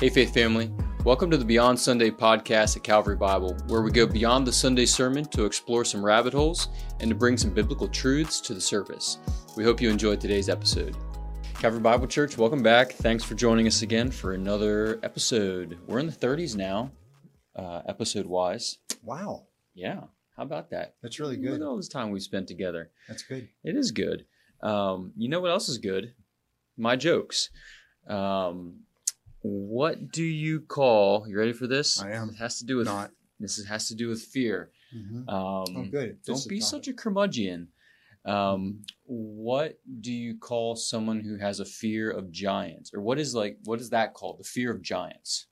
Hey, Faith Family. Welcome to the Beyond Sunday podcast at Calvary Bible, where we go beyond the Sunday sermon to explore some rabbit holes and to bring some biblical truths to the surface. We hope you enjoyed today's episode. Calvary Bible Church, welcome back. Thanks for joining us again for another episode. We're in the 30s now, uh, episode wise. Wow, Yeah, how about that? that's really Look good. at all this time we've spent together. That's good. It is good. Um, you know what else is good? My jokes. Um, what do you call? You ready for this? I am. It has to do with Not. This is- has to do with fear. Mhm. Um, Oh, good. This Don't be such a curmudgeon. Um, what do you call someone who has a fear of giants, or what is like what is that called? The fear of giants.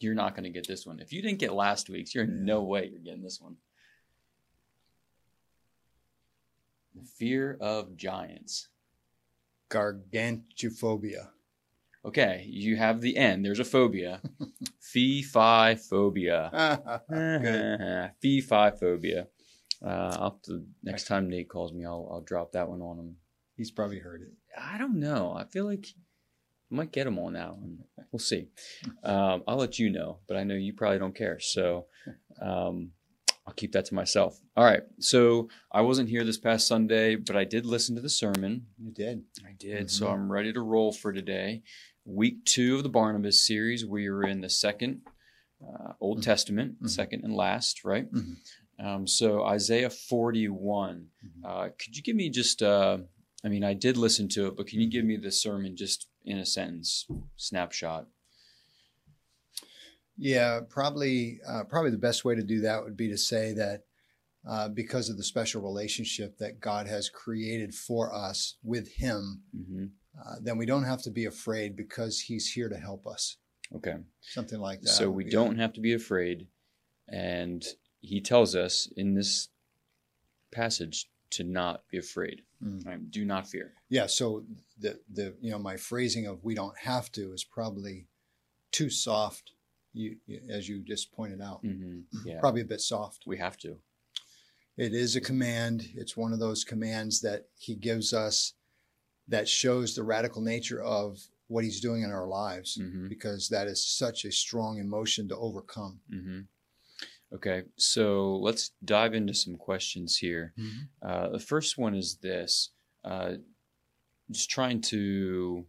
You're not going to get this one. If you didn't get last week's, you're in no way you're getting this one. The fear of giants. Gargantuphobia. Okay, you have the N. There's a phobia. Fee fi phobia. Fee fi phobia. Uh, I'll to, next time Nate calls me, I'll, I'll drop that one on him. He's probably heard it. I don't know. I feel like I might get him on that one. We'll see. Um, I'll let you know, but I know you probably don't care. So um, I'll keep that to myself. All right. So I wasn't here this past Sunday, but I did listen to the sermon. You did. I did. So Mhm. I'm ready to roll for today. Week two of the Barnabas series. We are in the second uh, Old Mhm. Testament, Mhm. second and last, right? Mhm. Um, so Isaiah 41. Mhm. Uh, could you give me just, uh, I mean, I did listen to it, but can you give me the sermon just in a sentence, snapshot? Yeah, probably. Uh, probably the best way to do that would be to say that uh, because of the special relationship that God has created for us with Him, hmm uh, then we don't have to be afraid because He's here to help us. Okay. Something like that. So we don't have to be afraid. And he tells us in this passage to not be afraid. Mm. Right? Do not fear. Yeah. So the the you know my phrasing of "we don't have to" is probably too soft. You, you as you just pointed out, hmm Yeah. probably a bit soft. We have to. It is a command. It's one of those commands that he gives us that shows the radical nature of what he's doing in our lives hmm because that is such a strong emotion to overcome. hmm Okay, so let's dive into some questions here. Uh, the first one is this: uh, just trying to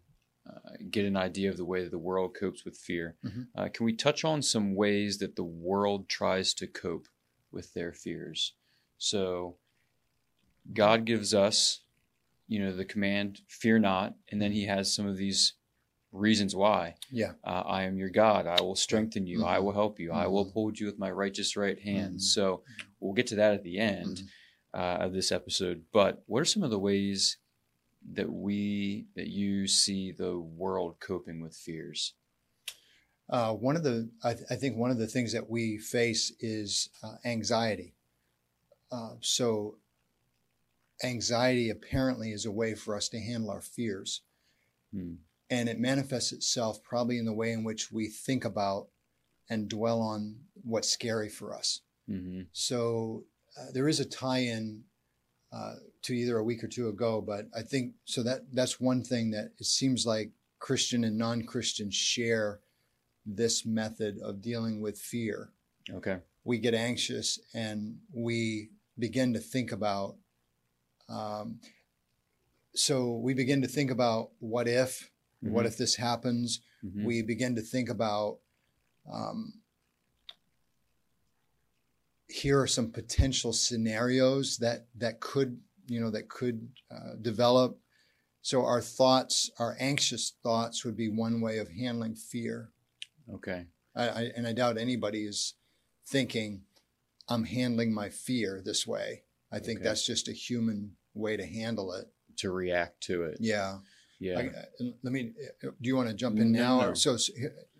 uh, get an idea of the way that the world copes with fear. Mhm. Uh, can we touch on some ways that the world tries to cope with their fears? So, God gives us, you know, the command "Fear not," and then He has some of these reasons why. Yeah. Uh, I am your God. I will strengthen you. I Mhm. will help you. I will Mhm. uphold you with my righteous right hand. Mhm. So we'll get to that at the end Mhm. uh, of this episode. But what are some of the ways that we that you see the world coping with fears? Uh, one of the, I, th- I think, one of the things that we face is uh, anxiety. Uh, so, anxiety apparently is a way for us to handle our fears. Hmm. and it manifests itself probably in the way in which we think about and dwell on what's scary for us. hmm So uh, there is a tie-in uh, to either a week or two ago, but I think so that that's one thing that it seems like Christian and non-Christian share this method of dealing with fear. Okay. We get anxious and we begin to think about. Um, so we begin to think about what if, what Mhm. if this happens? Mhm. we begin to think about um, here are some potential scenarios that that could you know that could uh, develop so our thoughts our anxious thoughts would be one way of handling fear Okay. I, I, and i doubt anybody is thinking i'm handling my fear this way i think Okay. that's just a human way to handle it To react to it. yeah Yeah. I, I- let me. Do you want to jump in No, now? no. So,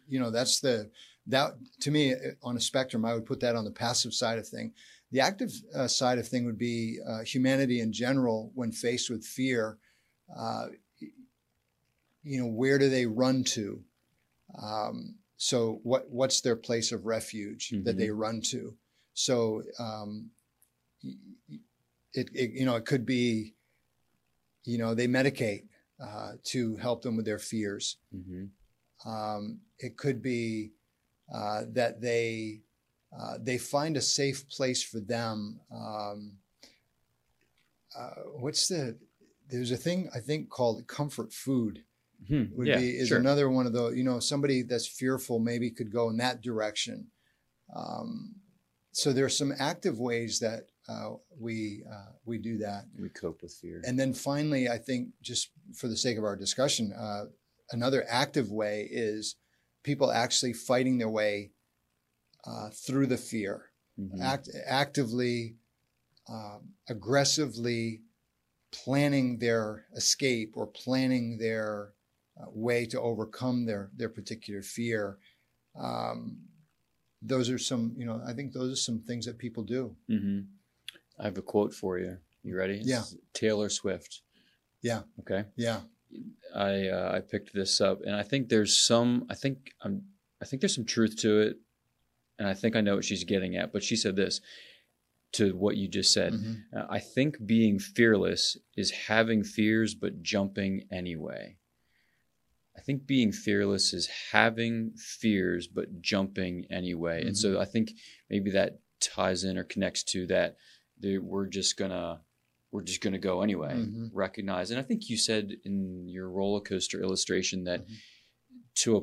you know, that's the that to me uh, on a spectrum. I would put that on the passive side of thing. The active uh, side of thing would be uh, humanity in general when faced with fear. Uh, you know, where do they run to? Um, so, what what's their place of refuge that Mhm. they run to? So, um, it, it you know it could be, you know, they medicate uh, to help them with their fears. hmm Um, it could be uh, that they uh, they find a safe place for them. Um, uh, what's the there's a thing I think called comfort food hmm would Yeah, be is sure. another one of those. You know, somebody that's fearful maybe could go in that direction. Um, so there are some active ways that uh, we uh, we do that. we cope with fear. And then finally, I think just for the sake of our discussion, uh, another active way is people actually fighting their way uh, through the fear, Mhm. act, actively, um, aggressively planning their escape or planning their uh, way to overcome their their particular fear. Um, those are some, you know, I think those are some things that people do. hmm I have a quote for you. You ready? Yeah. Taylor Swift. Yeah. Okay. Yeah. I uh, I picked this up, and I think there's some. I think I'm. I think there's some truth to it, and I think I know what she's getting at. But she said this to what you just said. Mhm. Uh, I think being fearless is having fears but jumping anyway. I think being fearless is having fears but jumping anyway. And so I think maybe that ties in or connects to that that we're just gonna we're just gonna go anyway. Mhm. Recognize, and I think you said in your roller coaster illustration that Mhm. to a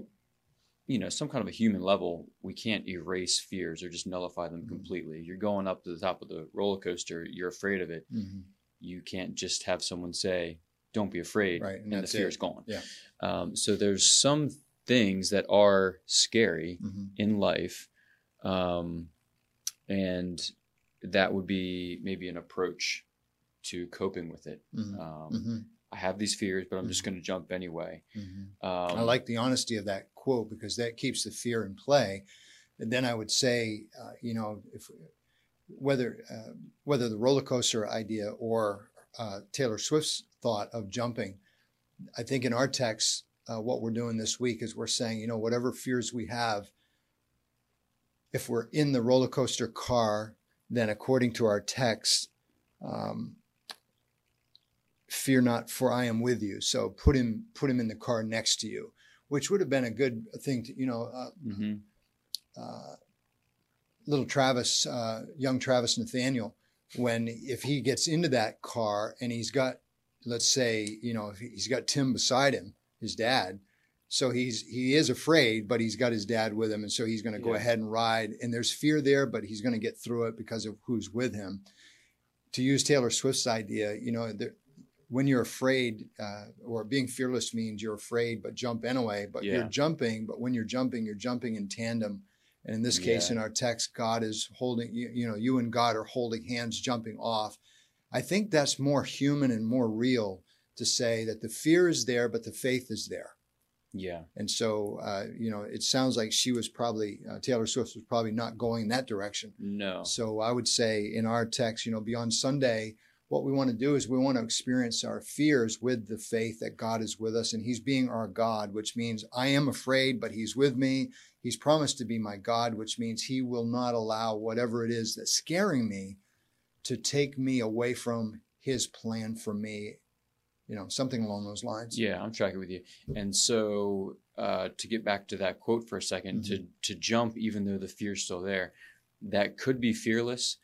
you know some kind of a human level, we can't erase fears or just nullify them Mhm. completely. You're going up to the top of the roller coaster, you're afraid of it. Mhm. You can't just have someone say, "Don't be afraid," Right, and and, the fear it. is gone. Yeah. Um, so there's some things that are scary Mhm. in life, um, and that would be maybe an approach to coping with it. Mhm. Um, Mhm. I have these fears, but I'm just going to jump anyway. Mhm. Um, I like the honesty of that quote because that keeps the fear in play. And then I would say, uh, you know, if whether uh, whether the roller coaster idea or uh, Taylor Swift's thought of jumping, I think in our text, uh, what we're doing this week is we're saying, you know, whatever fears we have, if we're in the roller coaster car, then according to our text, um, fear not, for I am with you. So put him put him in the car next to you, which would have been a good thing to, you know. Uh, mhm. uh, little Travis, uh, young Travis Nathaniel, when if he gets into that car and he's got, let's say, you know, if he's got Tim beside him, his dad, so he's he is afraid, but he's got his dad with him, and so he's going to go Yeah. ahead and ride. And there's fear there, but he's going to get through it because of who's with him. To use Taylor Swift's idea, you know, there, when you're afraid uh, or being fearless means you're afraid but jump anyway but Yeah. you're jumping but when you're jumping you're jumping in tandem and in this case Yeah. in our text god is holding you, you know you and god are holding hands jumping off i think that's more human and more real to say that the fear is there but the faith is there Yeah. and so uh, you know it sounds like she was probably uh, taylor swift was probably not going in that direction No. so I would say in our text, you know, beyond Sunday, what we want to do is we want to experience our fears with the faith that God is with us and He's being our God, which means I am afraid, but He's with me. He's promised to be my God, which means He will not allow whatever it is that's scaring me to take me away from His plan for me. You know, something along those lines. Yeah, I'm tracking with you. And so uh, to get back to that quote for a 2nd to to jump even though the fear's still there, that could be fearless.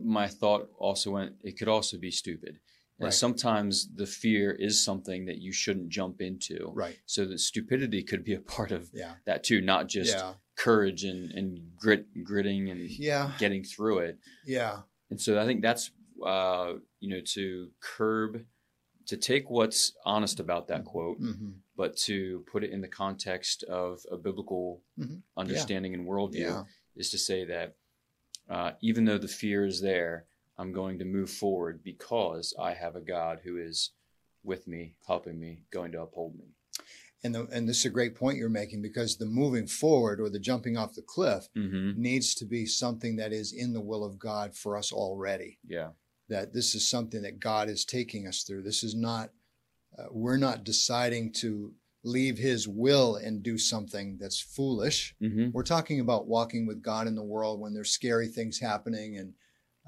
My thought also went it could also be stupid. And Right. sometimes the fear is something that you shouldn't jump into. Right. So that stupidity could be a part of Yeah. that too, not just yeah. courage and, and grit gritting and Yeah. getting through it. Yeah. And so I think that's uh, you know to curb to take what's honest about that quote, hmm but to put it in the context of a biblical Mhm. understanding and worldview is to say that uh, even though the fear is there, I'm going to move forward because I have a God who is with me, helping me, going to uphold me. And, the, and this is a great point you're making because the moving forward or the jumping off the cliff Mm-hmm. needs to be something that is in the will of God for us already. Yeah. That this is something that God is taking us through. This is not, uh, we're not deciding to leave His will and do something that's foolish. Mm-hmm. We're talking about walking with God in the world when there's scary things happening, and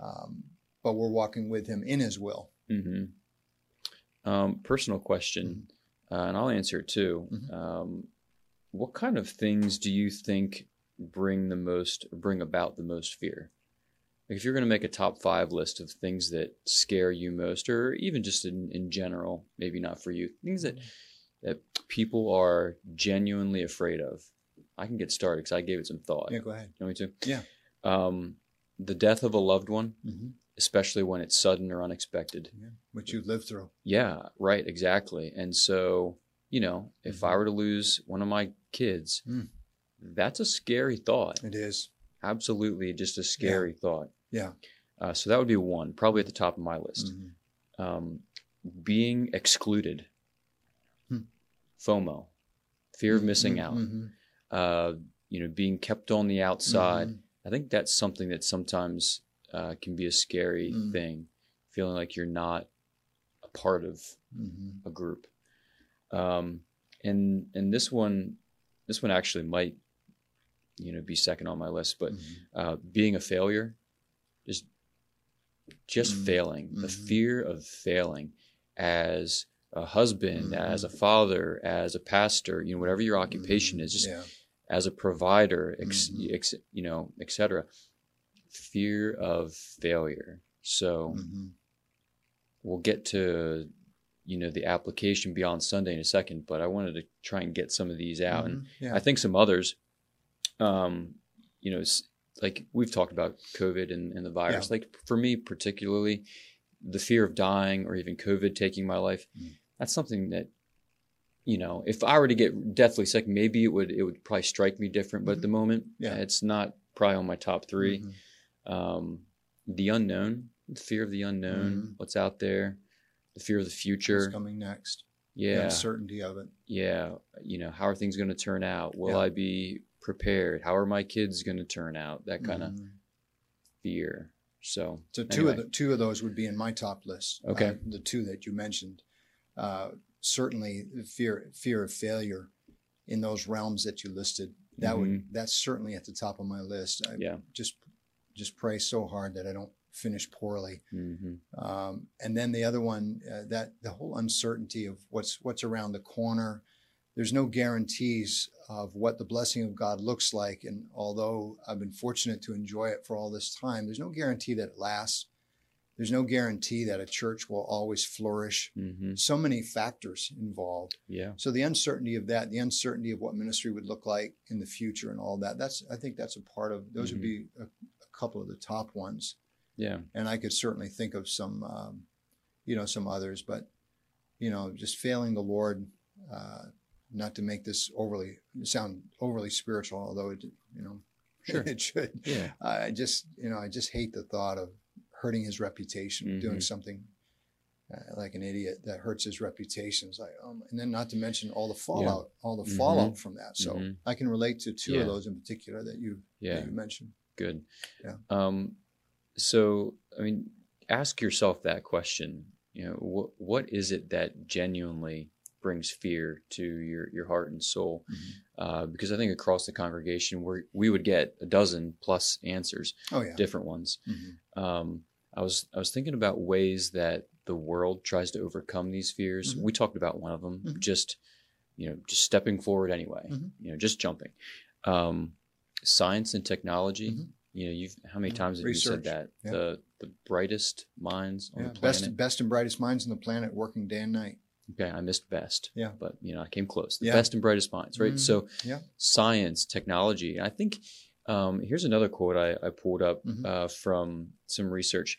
um, but we're walking with Him in His will. Mm-hmm. Um, personal question: uh, and I'll answer it too. Mhm. Um, what kind of things do you think bring the most, bring about the most fear? Like if you're going to make a top five list of things that scare you most, or even just in, in general, maybe not for you, things that that people are genuinely afraid of. I can get started because I gave it some thought. Yeah, go ahead. You want me to? Yeah. Um, the death of a loved one, hmm especially when it's sudden or unexpected. Yeah. What you've lived through. Yeah, right, exactly. And so, you know, if I Mhm. were to lose one of my kids, Mm. that's a scary thought. It is. Absolutely, just a scary thought. Yeah. Uh, so that would be one, probably at the top of my list. Mhm. Um, being excluded. FOMO, fear of missing out. Mhm. Uh, you know, being kept on the outside. Mhm. I think that's something that sometimes uh, can be a scary Mm. thing, feeling like you're not a part of Mhm. a group. Um, and and this one, this one actually might, you know, be second on my list. But Mhm. uh, being a failure, just just failing, the fear of failing as a husband, Mhm. as a father, as a pastor, you know, whatever your occupation is, just yeah. as a provider, ex, Mhm. ex, you know, etc. Fear of failure. So Mhm. we'll get to you know the application beyond Sunday in a second, but I wanted to try and get some of these out, and Mhm. yeah. I think some others, um, you know, like we've talked about COVID and, and the virus. Yeah. Like for me particularly, the fear of dying or even COVID taking my life. Mm. That's something that you know, if I were to get deathly sick, maybe it would it would probably strike me different. But at the moment, Mm-hmm. Yeah. it's not probably on my top 3 Mhm. um, the unknown, the fear of the unknown, Mhm. what's out there, the fear of the What's future. coming next? The Yeah, uncertainty of it. yeah. You know, how are things going to turn out? Will Yeah. I be prepared? How are my kids going to turn out? That kind of Mhm. fear. So, So two anyway. of the two of those would be in my top list. Okay. Uh, the two that you mentioned, uh, certainly fear fear of failure in those realms that you listed. That would that's certainly at the top of my list. I Mm-hmm. Yeah. just just pray so hard that I don't finish poorly. hmm Um, and then the other one, uh, that the whole uncertainty of what's what's around the corner. There's no guarantees of what the blessing of God looks like. And although I've been fortunate to enjoy it for all this time, there's no guarantee that it lasts. There's no guarantee that a church will always flourish. hmm So many factors involved. Yeah. So the uncertainty of that, the uncertainty of what ministry would look like in the future and all that, that's I think that's a part of those would be a, a couple of the top ones Yeah. and I could certainly think of some, um, you know, some others, but you know, just failing the Lord. Uh, not to make this overly sound overly spiritual, although it, you know, Sure. it should. Yeah. I just, you know, I just hate the thought of hurting his reputation, doing Mhm. something uh, like an idiot that hurts his reputation. It's like, um, and then not to mention all the fallout, all the Mhm. fallout from that. So Mhm. I can relate to two Yeah. of those in particular that you, Yeah. that you mentioned. Good. Yeah. Um, so, I mean, ask yourself that question. You know, what what is it that genuinely brings fear to your your heart and soul? Mhm. Uh, because I think across the congregation, we we would get a dozen plus answers, Oh yeah. different ones. Mhm. Um, I was I was thinking about ways that the world tries to overcome these fears. Mhm. We talked about one of them, Mhm. just you know, just stepping forward anyway. Mhm. You know, just jumping. Um, science and technology. Mhm. You know, you've how many times have you said that Yeah. the the brightest minds on Yeah, the planet? best best and brightest minds on the planet working day and night. Okay, I missed best. Yeah. but you know, I came close. The Yeah. best and brightest minds, right? Mhm. So, Yeah. science, technology. I think um, here's another quote I, I pulled up Mhm. uh, from some research.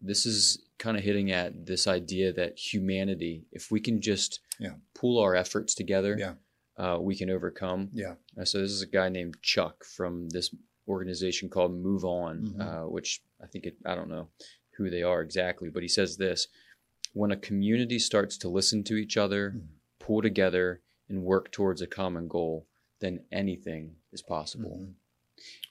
This is kind of hitting at this idea that humanity, if we can just Yeah. pool our efforts together, Yeah. uh, we can overcome. Yeah. Uh, so this is a guy named Chuck from this organization called Move On, Mhm. uh, which I think it, I don't know who they are exactly, but he says this: when a community starts to listen to each other, Mhm. pull together, and work towards a common goal, then anything is possible. Mhm.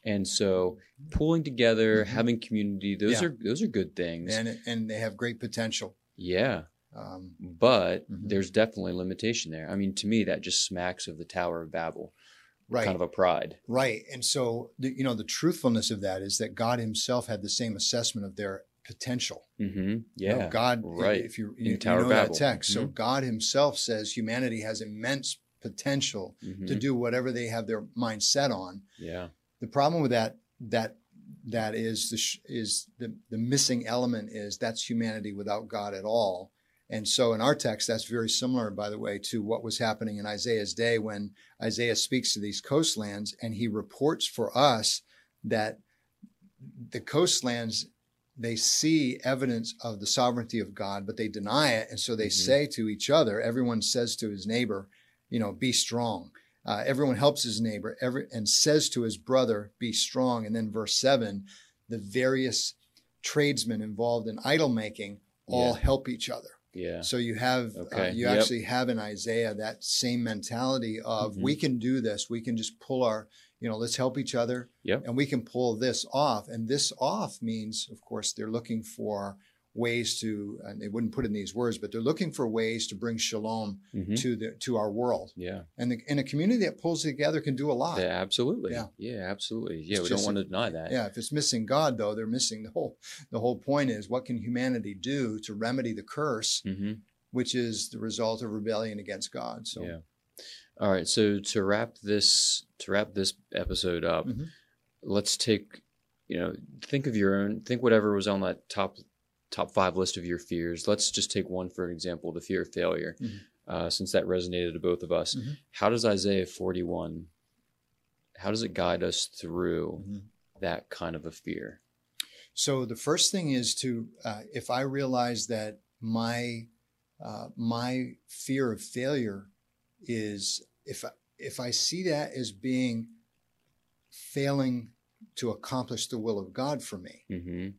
And so, pulling together, Mhm. having community, those Yeah. are those are good things. And and they have great potential. yeah, Um, but Mhm. there's definitely limitation there. I mean, to me, that just smacks of the Tower of Babel, right. kind of a pride. Right. And so, the, you know, the truthfulness of that is that God Himself had the same assessment of their potential. Mm-hmm. You know, Yeah. God, right. If you, In you, you Tower know Babel. that text, so Mhm. God Himself says humanity has immense potential Mhm. to do whatever they have their mind set on. yeah. The problem with that that that is the sh- is the the missing element is that's humanity without God at all. And so in our text, that's very similar, by the way, to what was happening in Isaiah's day when Isaiah speaks to these coastlands and he reports for us that the coastlands they see evidence of the sovereignty of God, but they deny it, and so they Mhm. say to each other. Everyone says to his neighbor, "You know, be strong." Uh, everyone helps his neighbor, every, and says to his brother, "Be strong." And then verse seven, the various tradesmen involved in idol making all Yeah. help each other. Yeah. So you have uh, you Yep. actually have in Isaiah that same mentality of Mhm. we can do this. We can just pull our you know let's help each other Yep. and we can pull this off. And this off means, of course, they're looking for ways to and they wouldn't put in these words, but they're looking for ways to bring shalom Mhm. to the to our world. Yeah. And the, and a community that pulls together can do a lot. Yeah. Absolutely. Yeah. Yeah. Absolutely. Yeah. It's we don't want to deny that. Yeah, if it's missing God though, they're missing the whole the whole point is what can humanity do to remedy the curse, Mm-hmm. which is the result of rebellion against God. So Yeah. All right. So to wrap this to wrap this episode up, Mhm. let's take you know think of your own think whatever was on that top top five list of your fears. Let's just take one for an example, the fear of failure, Mhm. uh, since that resonated to both of us. Mhm. How does Isaiah forty one? How does it guide us through Mhm. that kind of a fear? So the first thing is to, uh, if I realize that my uh, my fear of failure is if I, if I see that as being failing to accomplish the will of God for me, Mm-hmm.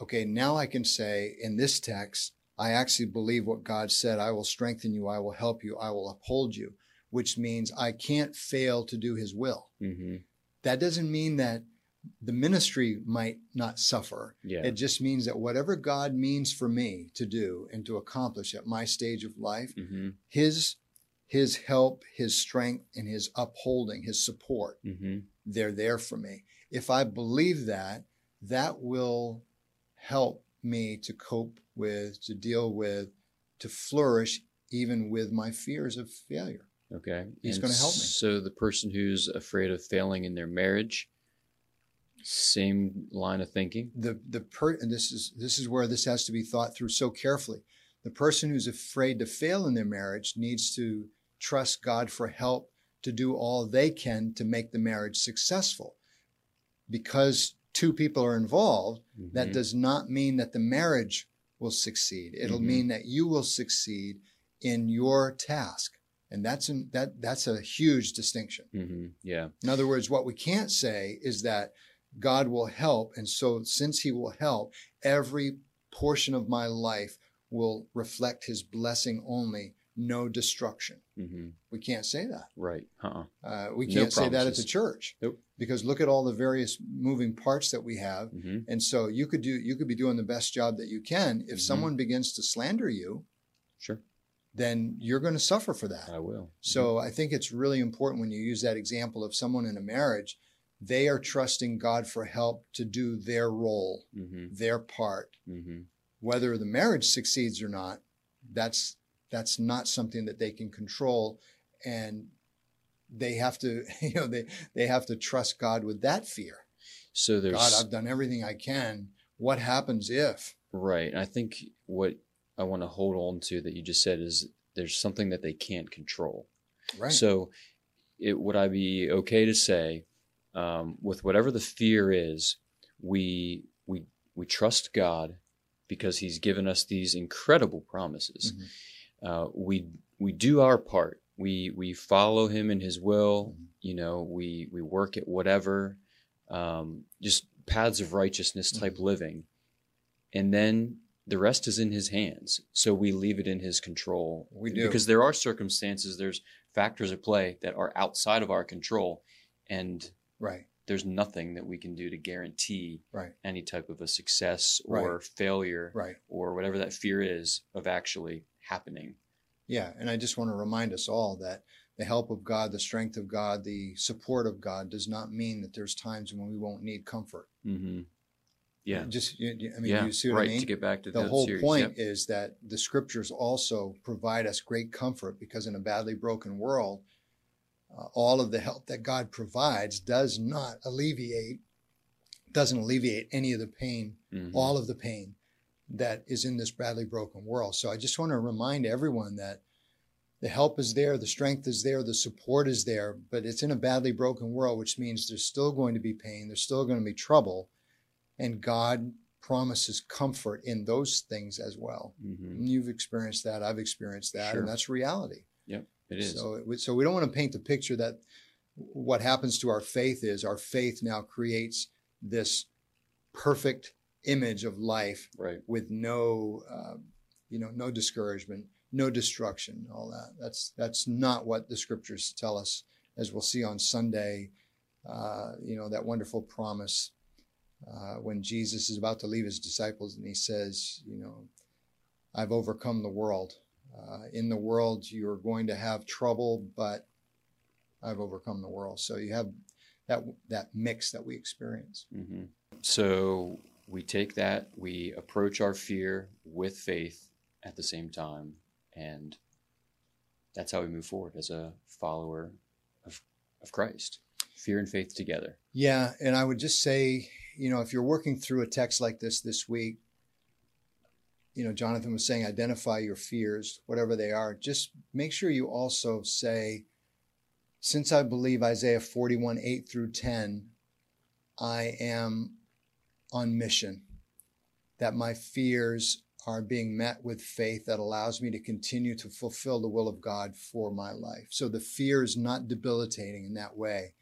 Okay, now I can say in this text, I actually believe what God said. I will strengthen you. I will help you. I will uphold you, which means I can't fail to do His will. Mm-hmm. That doesn't mean that the ministry might not suffer. Yeah. It just means that whatever God means for me to do and to accomplish at my stage of life, mm-hmm. his his help, his strength, and his upholding, his support, Mm-hmm. they're there for me. If I believe that, that will help me to cope with, to deal with, to flourish even with my fears of failure. Okay. He's gonna help me. So the person who's afraid of failing in their marriage, same line of thinking. the the per and this is this is where this has to be thought through so carefully. The person who's afraid to fail in their marriage needs to trust God for help to do all they can to make the marriage successful. Because two people are involved, that Mhm. does not mean that the marriage will succeed. It'll Mhm. mean that you will succeed in your task. And that's an, that that's a huge distinction. Mhm. Yeah. In other words, what we can't say is that God will help. And so, since He will help, every portion of my life will reflect His blessing only, no destruction. hmm We can't say that. Right. Uh-uh. Uh, we can't say that at the church. Nope. Because look at all the various moving parts that we have. hmm And so you could do you could be doing the best job that you can. If Mhm. someone begins to slander you, Sure. then you're going to suffer for that. I will. So I think it's really important when you use that example of someone in a marriage, they are trusting God for help to do their role, hmm their part. hmm Whether the marriage succeeds or not, that's that's not something that they can control and they have to, you know, they they have to trust God with that fear. So there's God, I've done everything I can. What happens if? right. And I think what I want to hold on to that you just said is there's something that they can't control. Right. So, it, would I be okay to say, um, with whatever the fear is, we we we trust God because He's given us these incredible promises. Mhm. Uh, we we do our part. We we follow Him in His will. Mhm. You know, we we work at whatever, um, just paths of righteousness type living, and then the rest is in His hands. So we leave it in His control. We do. because there are circumstances, there's factors at play that are outside of our control, and right. there's nothing that we can do to guarantee Right. any type of a success or failure Right. or whatever that fear is of actually happening. Yeah, and I just want to remind us all that the help of God, the strength of God, the support of God does not mean that there's times when we won't need comfort. Mm-hmm. Yeah. Just, you, you- I mean, yeah. you see what right. I mean? To get back to the whole series. point Yep. is that the scriptures also provide us great comfort because in a badly broken world, uh, all of the help that God provides does not alleviate, doesn't alleviate any of the pain, Mhm. all of the pain that is in this badly broken world. So I just want to remind everyone that the help is there, the strength is there, the support is there, but it's in a badly broken world, which means there's still going to be pain, there's still going to be trouble, and God promises comfort in those things as well. Mhm. And you've experienced that, I've experienced that, Sure. and that's reality. Yep, it is. So, it, so we don't want to paint the picture that what happens to our faith is our faith now creates this perfect image of life right. with no, uh, you know, no discouragement, no destruction, all that. That's that's not what the scriptures tell us, as we'll see on Sunday. Uh, you know that wonderful promise uh, when Jesus is about to leave his disciples, and he says, you know, I've overcome the world. Uh, in the world, you are going to have trouble, but I've overcome the world. So you have that that mix that we experience. hmm So we take that, we approach our fear with faith at the same time, and that's how we move forward as a follower of, of Christ. Fear and faith together. Yeah, and I would just say, you know, if you're working through a text like this this week, you know, Jonathan was saying identify your fears, whatever they are. Just make sure you also say, since I believe Isaiah 41, 8 through 10, I am on mission, that my fears are being met with faith that allows me to continue to fulfill the will of God for my life. So the fear is not debilitating in that way.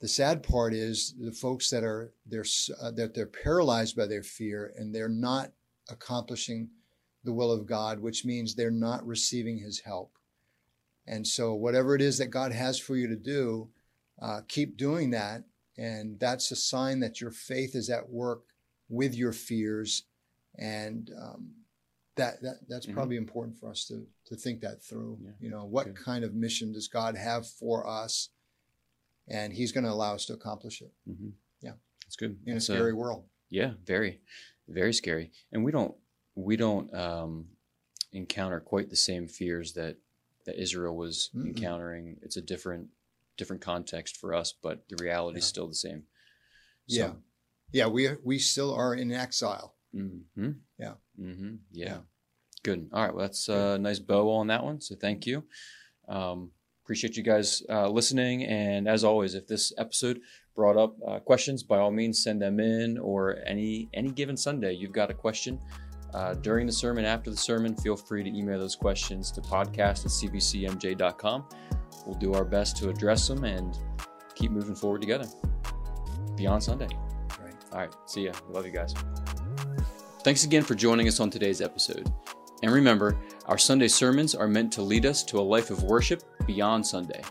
The sad part is the folks that are they're uh, that they're paralyzed by their fear and they're not accomplishing the will of God, which means they're not receiving His help. And so, whatever it is that God has for you to do, uh, keep doing that, and that's a sign that your faith is at work with your fears, and um, that that that's Mhm. probably important for us to to think that through. Yeah. You know, what Good. kind of mission does God have for us? and he's going to allow us to accomplish it hmm Yeah. That's good. in That's a scary world. Yeah, very, very scary. And we don't we don't um, encounter quite the same fears that that Israel was Mm-mm. encountering. It's a different different context for us, but the reality is Yeah. still the same. Yeah. Yeah, we we still are in exile. hmm Yeah. hmm Yeah. Yeah. Good. All right. Well, that's a nice bow on that one. So thank you. Um, appreciate you guys uh, listening. And as always, if this episode brought up uh, questions, by all means, send them in. Or any any given Sunday, you've got a question uh, during the sermon, after the sermon, feel free to email those questions to podcast at cbcmj.com. We'll do our best to address them and keep moving forward together. Beyond Sunday. Right. All right. See ya. Love you guys. Thanks again for joining us on today's episode. And remember, our Sunday sermons are meant to lead us to a life of worship beyond Sunday.